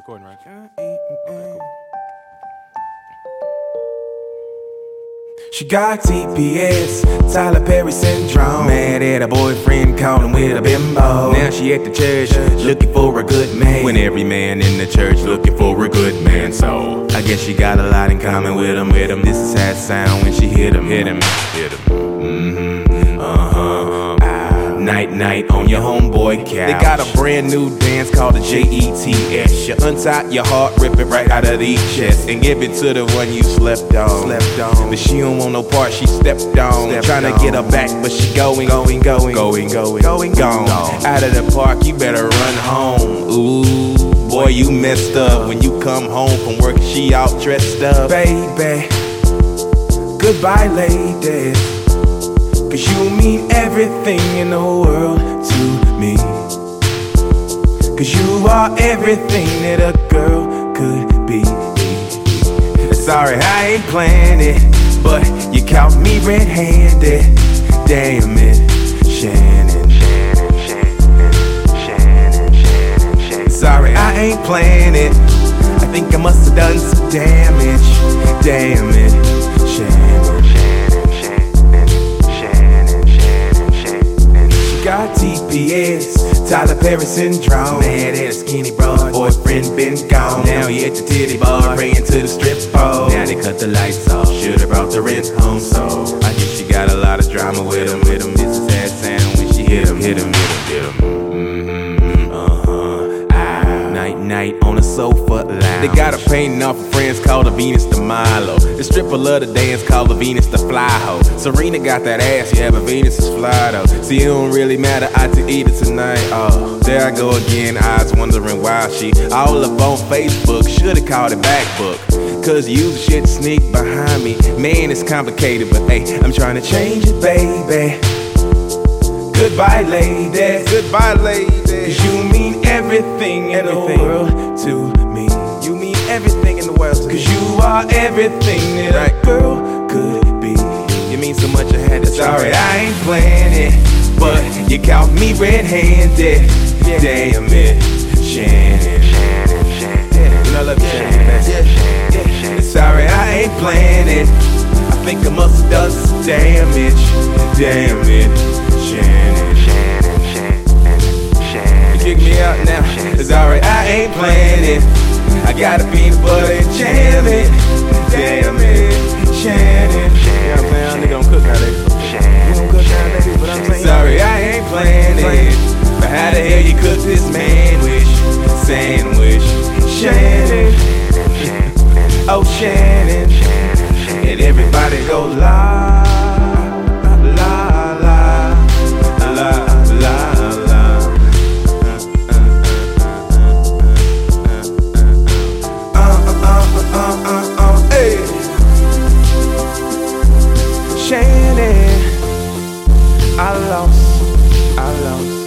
Recording, right? She got TPS, Tyler Perry syndrome. Mad at her boyfriend calling with a bimbo. Now she at the church looking for a good man. When every man in the church looking for a good man. So I guess she got a lot in common with him. With him, this is how it sound when she hit him. Hit him, hit him. Mm-hmm. Uh huh. Night night on your homeboy couch. They got a brand new dance called the J-E-T-S. You untie your heart, rip it right out of the chest, and give it to the one you slept on. Slept on. But she don't want no part, she stepped on. Stepped Trying to get her back, but she going, going, going, going, going, going, gone. Out of the park, you better run home. Ooh, boy, you messed up when you come home from work. She all dressed up, baby. Goodbye, lady. Cause you mean everything in the world to me. Cause you are everything that a girl could be. Sorry, I ain't planned it, but you caught me red handed. Damn it, Shannon. Shannon, Shannon, Shannon, Shannon. Sorry, I ain't playing it. I think I must have done some damage. Got TPS, Tyler Perry syndrome. Mad at a skinny bro, boyfriend been gone. Now he at the titty bar, praying to the strip pole. Now they cut the lights off, should've brought the rent home. So I guess she got a lot of drama with him. With him, this is painting off of friends called the Venus de Milo. The stripper love to dance called the Venus the Fly Ho. Serena got that ass, yeah, but Venus is fly though. See, it don't really matter, I to eat it tonight. Oh, there I go again, eyes wondering why she all up on Facebook. Should've called it back book. Cause you shit sneak behind me. Man, it's complicated, but hey, I'm trying to change it, baby. Goodbye, lady. Goodbye, lady. Cause you mean everything in everything. the world to me. You mean everything in the world to Cause you are everything that right. a girl could be. You mean so much I had to Sorry, I ain't playing it. But you caught me red handed. Yeah. Damn it, Shannon. Shannon, Shannon. You know, I love you, Shannon. Yeah. Yeah. Sorry, I ain't playing it. I think I must have done some damage. Damn it, Gotta peanut butter and jam it. Damn it, Shannon. Yeah, I'm saying, nigga don't cook nowadays. You don't cook but I'm. Sorry, I ain't playing it. But how the hell you cook this sandwich? I lost, I lost.